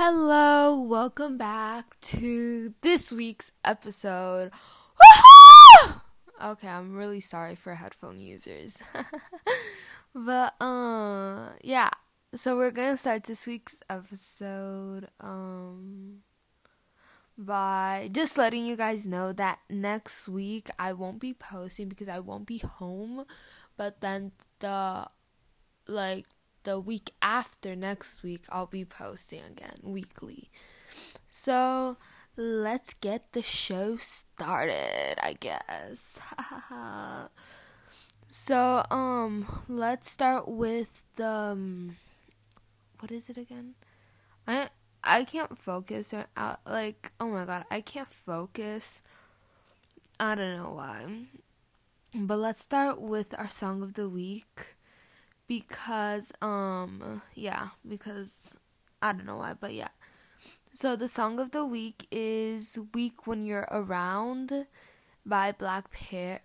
Hello, welcome back to this week's episode. Woohoo! Okay, I'm really sorry for headphone users. but uh yeah, so we're going to start this week's episode um by just letting you guys know that next week I won't be posting because I won't be home, but then the like the week after next week, I'll be posting again weekly. So let's get the show started, I guess. so, um, let's start with the. Um, what is it again? I I can't focus or uh, like oh my god I can't focus. I don't know why. But let's start with our song of the week because um yeah because I don't know why but yeah. So the song of the week is weak when you're around by Black Bear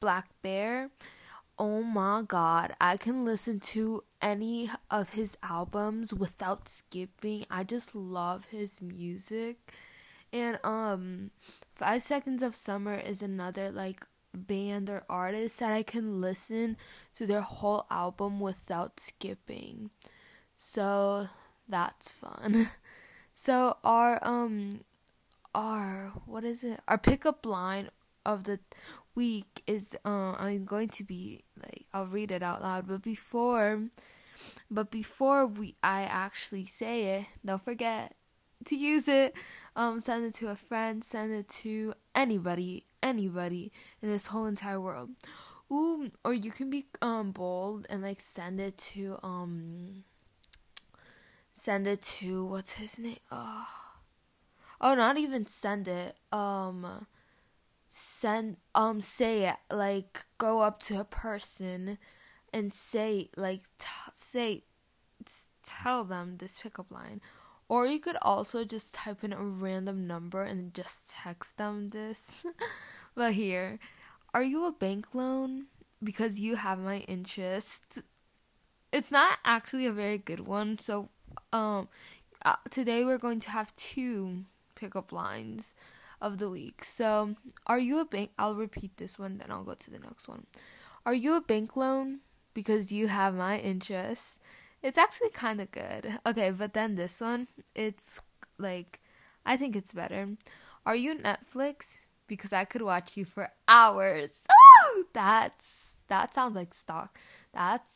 Black Bear. Oh my god I can listen to any of his albums without skipping. I just love his music. And um 5 seconds of summer is another like band or artist that I can listen to their whole album without skipping. So that's fun. So our um our what is it? Our pickup line of the week is uh, I'm going to be like I'll read it out loud, but before but before we I actually say it, don't forget to use it. Um, send it to a friend, send it to anybody, anybody in this whole entire world. Ooh, or you can be um bold and like send it to um send it to what's his name? Oh, oh not even send it. Um send um say it like go up to a person and say like t- say t- tell them this pickup line or you could also just type in a random number and just text them this. but here, are you a bank loan? Because you have my interest. It's not actually a very good one. So, um, uh, today we're going to have two pickup lines of the week. So, are you a bank? I'll repeat this one, then I'll go to the next one. Are you a bank loan? Because you have my interest. It's actually kind of good. Okay, but then this one, it's like, I think it's better. Are you Netflix? Because I could watch you for hours. Oh, that's that sounds like stock. That's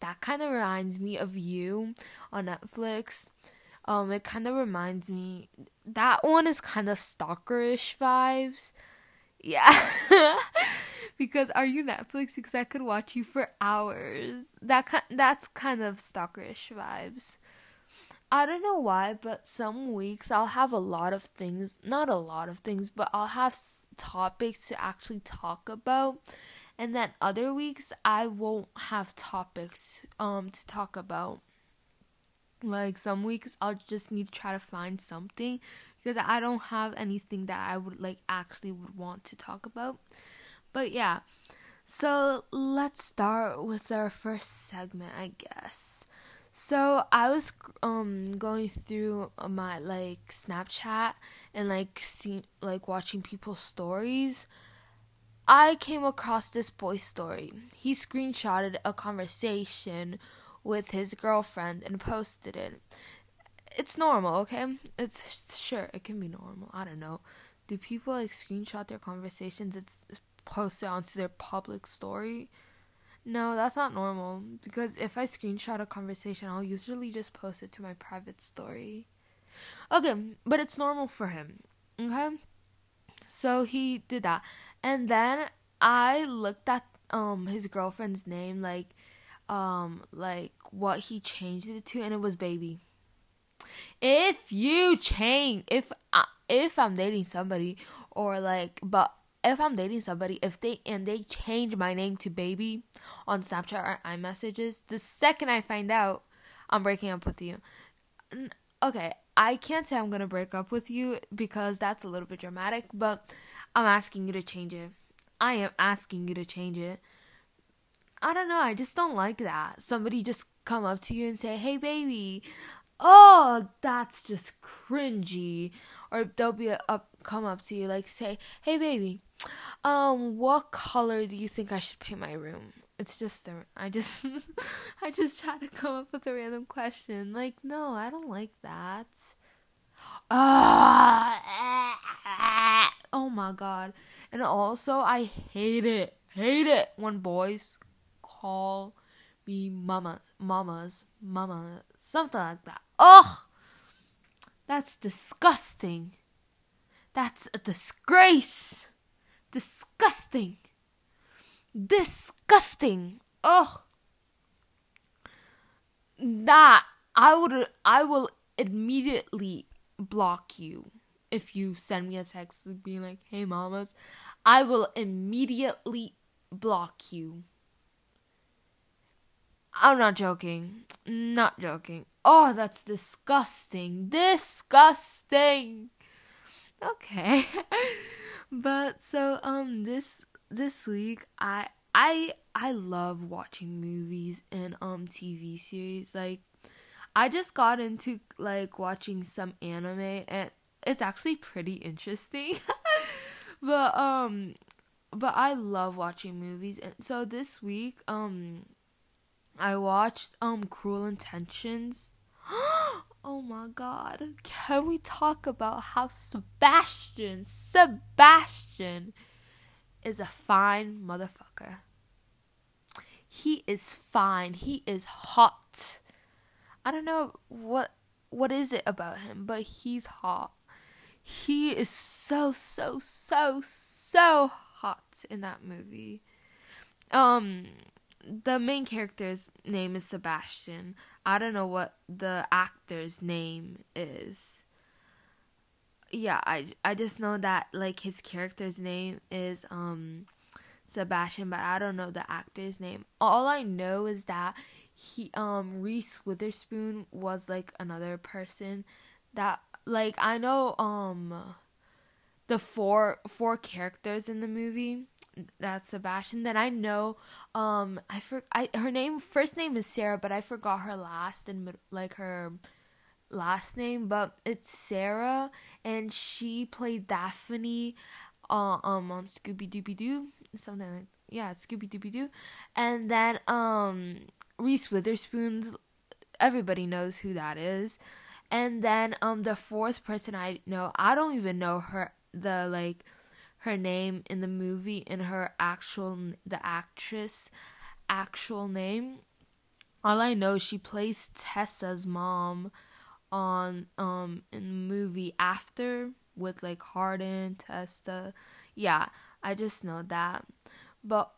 that kind of reminds me of you on Netflix. Um, it kind of reminds me that one is kind of stalkerish vibes. Yeah. because are you Netflix? Because I could watch you for hours. That that's kind of stalkerish vibes. I don't know why, but some weeks I'll have a lot of things, not a lot of things, but I'll have topics to actually talk about. And then other weeks I won't have topics um to talk about. Like some weeks I'll just need to try to find something because I don't have anything that I would like actually would want to talk about. But yeah, so let's start with our first segment, I guess. So I was um going through my like Snapchat and like see like watching people's stories. I came across this boy's story. He screenshotted a conversation with his girlfriend and posted it. It's normal, okay? It's sure it can be normal. I don't know. Do people like screenshot their conversations? It's posted onto their public story. No, that's not normal because if I screenshot a conversation, I'll usually just post it to my private story. Okay, but it's normal for him. Okay? So he did that. And then I looked at um his girlfriend's name like um like what he changed it to and it was baby. If you change if I, if I'm dating somebody or like but if I'm dating somebody, if they and they change my name to baby on Snapchat or iMessages, the second I find out, I'm breaking up with you. Okay, I can't say I'm gonna break up with you because that's a little bit dramatic, but I'm asking you to change it. I am asking you to change it. I don't know, I just don't like that. Somebody just come up to you and say, "Hey, baby." Oh, that's just cringy. Or they'll be up, come up to you like say, hey baby, um, what color do you think I should paint my room? It's just I just I just try to come up with a random question. Like, no, I don't like that. Ah, oh my god. And also I hate it. Hate it when boys call me mamas, mamas, mama, something like that. Ugh! That's disgusting. That's a disgrace. Disgusting. Disgusting. Ugh. That I would I will immediately block you if you send me a text being like, "Hey mamas," I will immediately block you. I'm not joking. Not joking. Oh, that's disgusting. Disgusting. Okay. but so um this this week I I I love watching movies and um TV series. Like I just got into like watching some anime and it's actually pretty interesting. but um but I love watching movies and so this week um I watched um Cruel Intentions. oh my god. Can we talk about how Sebastian Sebastian is a fine motherfucker. He is fine. He is hot. I don't know what what is it about him, but he's hot. He is so so so so hot in that movie. Um the main character's name is Sebastian. I don't know what the actor's name is. Yeah, I I just know that like his character's name is um Sebastian, but I don't know the actor's name. All I know is that he um Reese Witherspoon was like another person that like I know um the four four characters in the movie that's Sebastian. Then I know, um, I for I her name first name is Sarah, but I forgot her last and like her last name, but it's Sarah, and she played Daphne, uh, um, on Scooby Dooby Doo, something like yeah, Scooby Dooby Doo, and then um, Reese Witherspoon's. Everybody knows who that is. And then um the fourth person I know, I don't even know her the like her name in the movie in her actual the actress actual name. All I know she plays Tessa's mom on um in the movie After with like Hardin, Tessa. Yeah, I just know that. But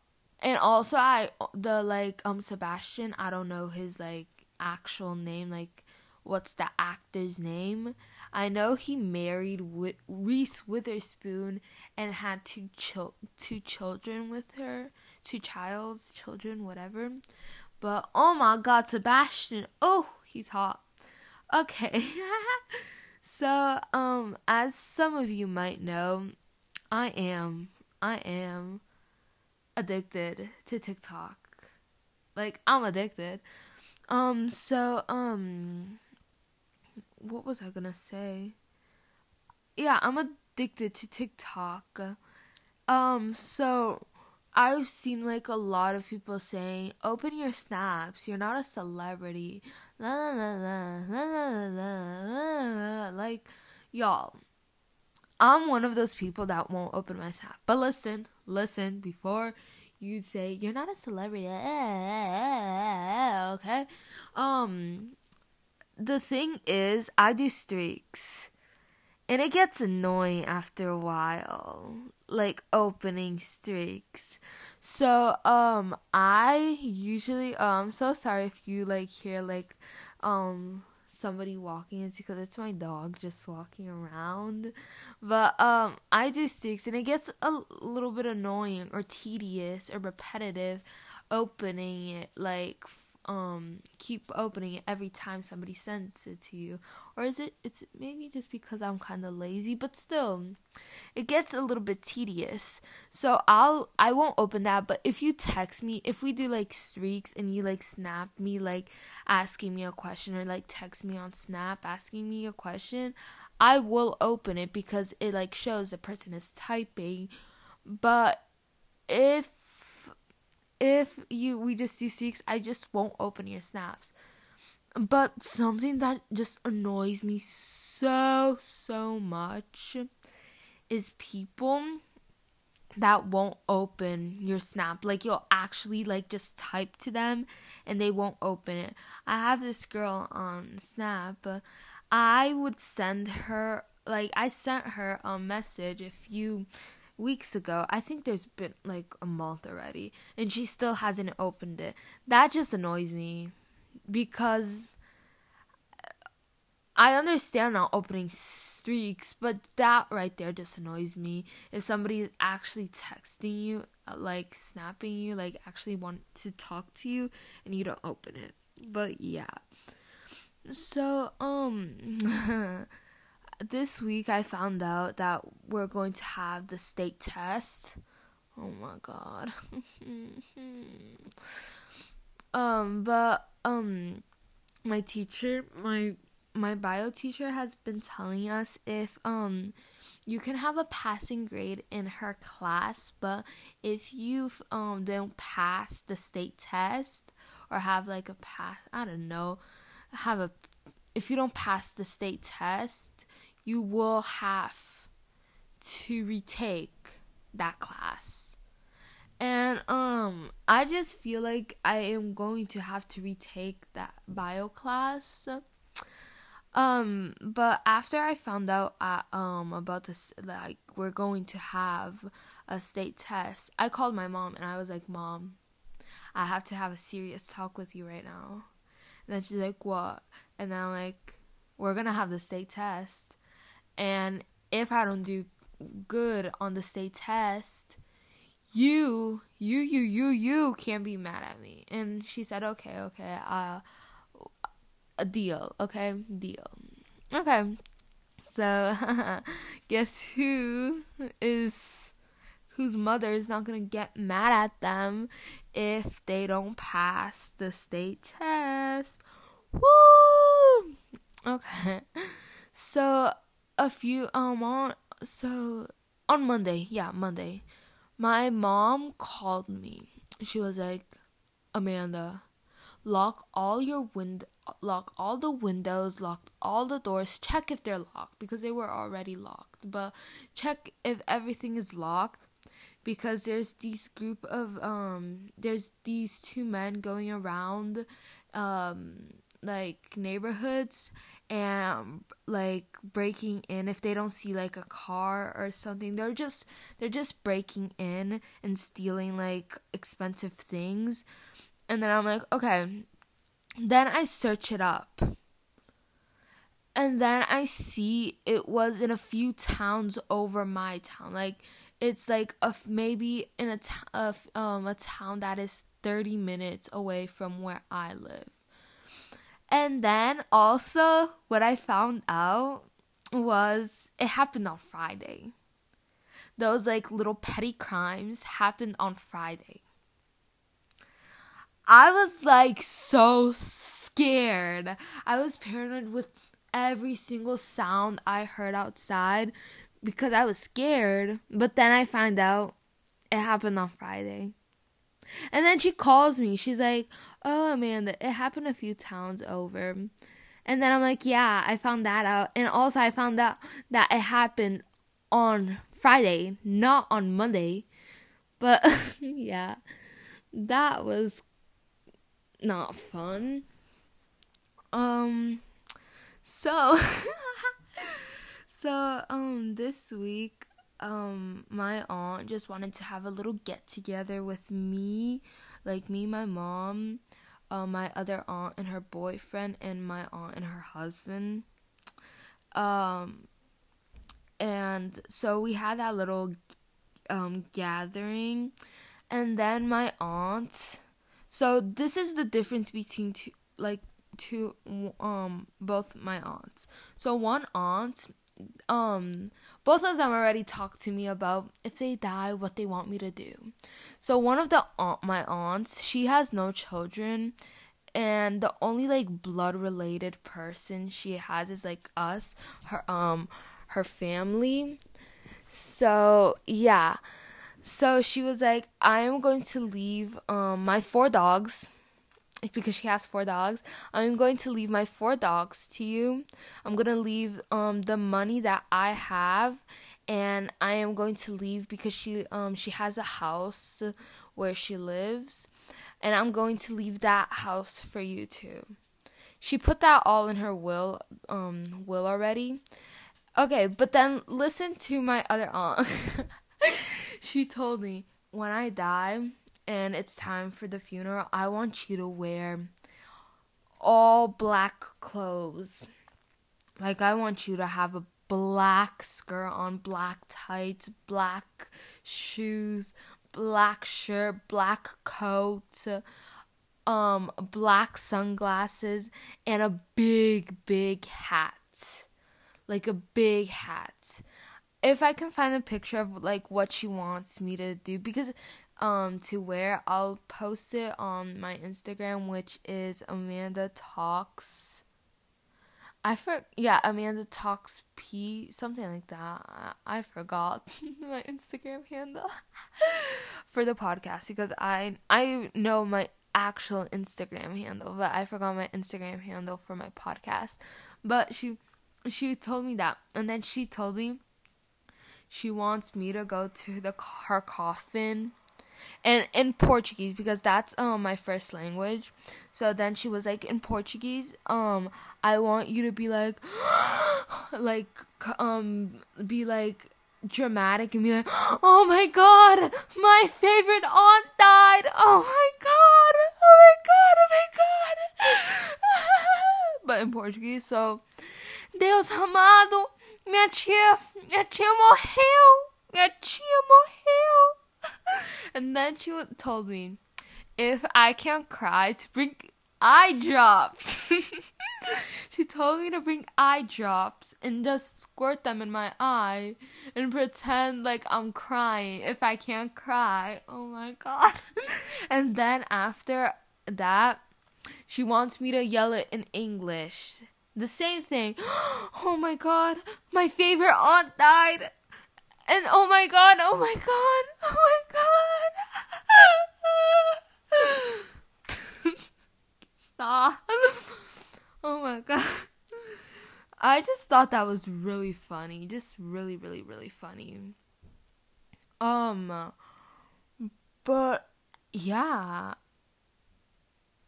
and also I the like um Sebastian, I don't know his like actual name like what's the actor's name I know he married with Reese Witherspoon and had two chil- two children with her, two child's children, whatever. But oh my God, Sebastian! Oh, he's hot. Okay, so um, as some of you might know, I am I am addicted to TikTok. Like I'm addicted. Um, so um what was I gonna say? Yeah, I'm addicted to TikTok. Um, so I've seen like a lot of people saying, "Open your snaps. You're not a celebrity." La la la la la la la la. Like, y'all, I'm one of those people that won't open my snap. But listen, listen before you say you're not a celebrity. Okay, um, the thing is, I do streaks. And it gets annoying after a while, like opening streaks. So, um, I usually, um, so sorry if you like hear like, um, somebody walking. It's because it's my dog just walking around. But, um, I do streaks and it gets a little bit annoying or tedious or repetitive opening it like um keep opening it every time somebody sends it to you. Or is it it's maybe just because I'm kind of lazy but still it gets a little bit tedious. So I'll I won't open that but if you text me if we do like streaks and you like snap me like asking me a question or like text me on snap asking me a question I will open it because it like shows the person is typing. But if if you we just do streaks, I just won't open your snaps. But something that just annoys me so so much is people that won't open your snap. Like you'll actually like just type to them and they won't open it. I have this girl on Snap. I would send her like I sent her a message a few weeks ago. I think there's been like a month already, and she still hasn't opened it. That just annoys me because I understand not opening streaks, but that right there just annoys me. If somebody is actually texting you, uh, like snapping you, like actually want to talk to you, and you don't open it. But yeah. So, um. this week I found out that we're going to have the state test. Oh my god. um but um my teacher, my my bio teacher has been telling us if um you can have a passing grade in her class, but if you um don't pass the state test or have like a pass, I don't know, have a if you don't pass the state test, you will have to retake that class. And um I just feel like I am going to have to retake that bio class. Um but after I found out uh, um about this like we're going to have a state test, I called my mom and I was like, "Mom, I have to have a serious talk with you right now." And then she's like, "What?" And then I'm like, "We're going to have the state test." And if I don't do good on the state test, you, you, you, you, you can't be mad at me. And she said, okay, okay, uh, a deal, okay, deal. Okay, so guess who is whose mother is not gonna get mad at them if they don't pass the state test? Woo! Okay, so a few um on so on Monday, yeah, Monday, my mom called me. She was like, Amanda, lock all your wind lock all the windows, lock all the doors, check if they're locked because they were already locked. But check if everything is locked because there's these group of um there's these two men going around um like neighborhoods and like breaking in if they don't see like a car or something. They're just they're just breaking in and stealing like expensive things. And then i'm like okay. Then i search it up. And then i see it was in a few towns over my town. Like it's like a maybe in a, t- a, um, a town that is 30 minutes away from where i live and then also, what I found out was it happened on Friday. Those like little petty crimes happened on Friday. I was like so scared. I was paranoid with every single sound I heard outside because I was scared. But then I find out it happened on Friday. And then she calls me. She's like, "Oh, Amanda, it happened a few towns over." And then I'm like, "Yeah, I found that out." And also I found out that it happened on Friday, not on Monday. But yeah, that was not fun. Um so so um this week um my aunt just wanted to have a little get together with me like me my mom uh, my other aunt and her boyfriend and my aunt and her husband um and so we had that little um gathering and then my aunt So this is the difference between two, like two, um, both my aunts. So one aunt, um, both of them already talked to me about if they die, what they want me to do. So one of the aunt, my aunts, she has no children, and the only like blood related person she has is like us, her um, her family. So yeah. So she was like, I am going to leave um, my four dogs because she has four dogs. I'm going to leave my four dogs to you. I'm going to leave um, the money that I have and I am going to leave because she um she has a house where she lives and I'm going to leave that house for you too. She put that all in her will um will already. Okay, but then listen to my other aunt. she told me when I die and it's time for the funeral, I want you to wear all black clothes. Like, I want you to have a black skirt on, black tights, black shoes, black shirt, black coat, um, black sunglasses, and a big, big hat. Like a big hat if I can find a picture of like what she wants me to do because um to wear, I'll post it on my Instagram which is Amanda Talks. I for yeah, Amanda Talks P something like that. I, forgot my Instagram handle for the podcast because I I know my actual Instagram handle, but I forgot my Instagram handle for my podcast. But she she told me that and then she told me she wants me to go to the her coffin and in Portuguese because that's um my first language. So then she was like in Portuguese, um I want you to be like like um be like dramatic and be like, "Oh my god, my favorite aunt died. Oh my god. Oh my god. Oh my god." but in Portuguese, so Deus amado, minha tia, minha tia morreu. Minha tia morreu. And then she told me if I can't cry to bring eye drops. she told me to bring eye drops and just squirt them in my eye and pretend like I'm crying if I can't cry. Oh my god. and then after that, she wants me to yell it in English the same thing. Oh my god, my favorite aunt died. And oh my god, oh my god, oh my god. Oh my god. I just thought that was really funny. Just really, really, really funny. Um, but yeah.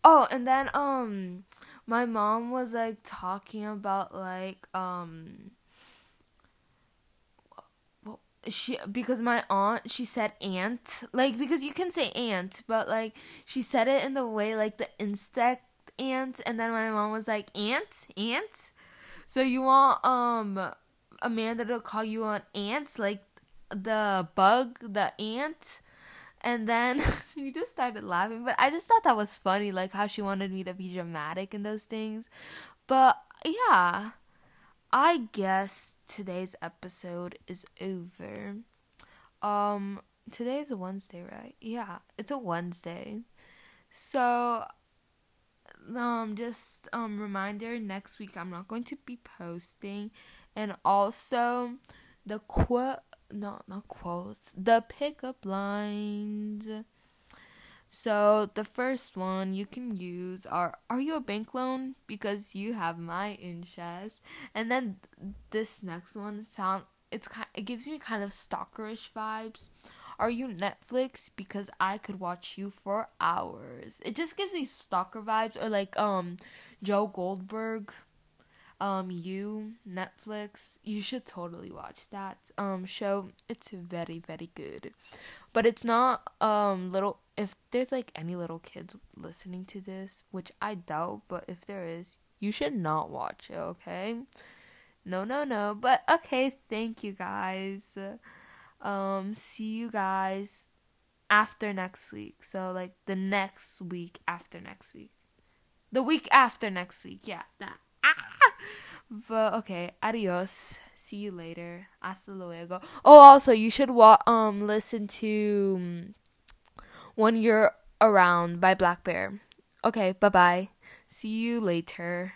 Oh, and then um my mom was like talking about like um she because my aunt she said aunt like because you can say aunt but like she said it in the way like the insect ant and then my mom was like aunt aunt so you want um amanda to call you an ant like the bug the ant and then we just started laughing. But I just thought that was funny, like how she wanted me to be dramatic in those things. But yeah, I guess today's episode is over. Um, today's a Wednesday, right? Yeah, it's a Wednesday. So, um, just um reminder next week I'm not going to be posting, and also the quote no, not quotes, the pickup lines. So the first one you can use are Are you a bank loan? Because you have my interest. And then this next one sound it's kind it gives me kind of stalkerish vibes. Are you Netflix? Because I could watch you for hours. It just gives me stalker vibes or like um Joe Goldberg um you netflix. You should totally watch that um show. It's very very good. But it's not um little if there's like any little kids listening to this which i doubt but if there is you should not watch it okay? No no no. But okay thank you guys um see you guys after next week. So like the next week after next week. The week after next week. Yeah, that. Ah! But okay, adios. See you later. Hasta luego. Oh, also you should wa- um listen to um, When You're Around by Black Bear. Okay, bye bye. See you later.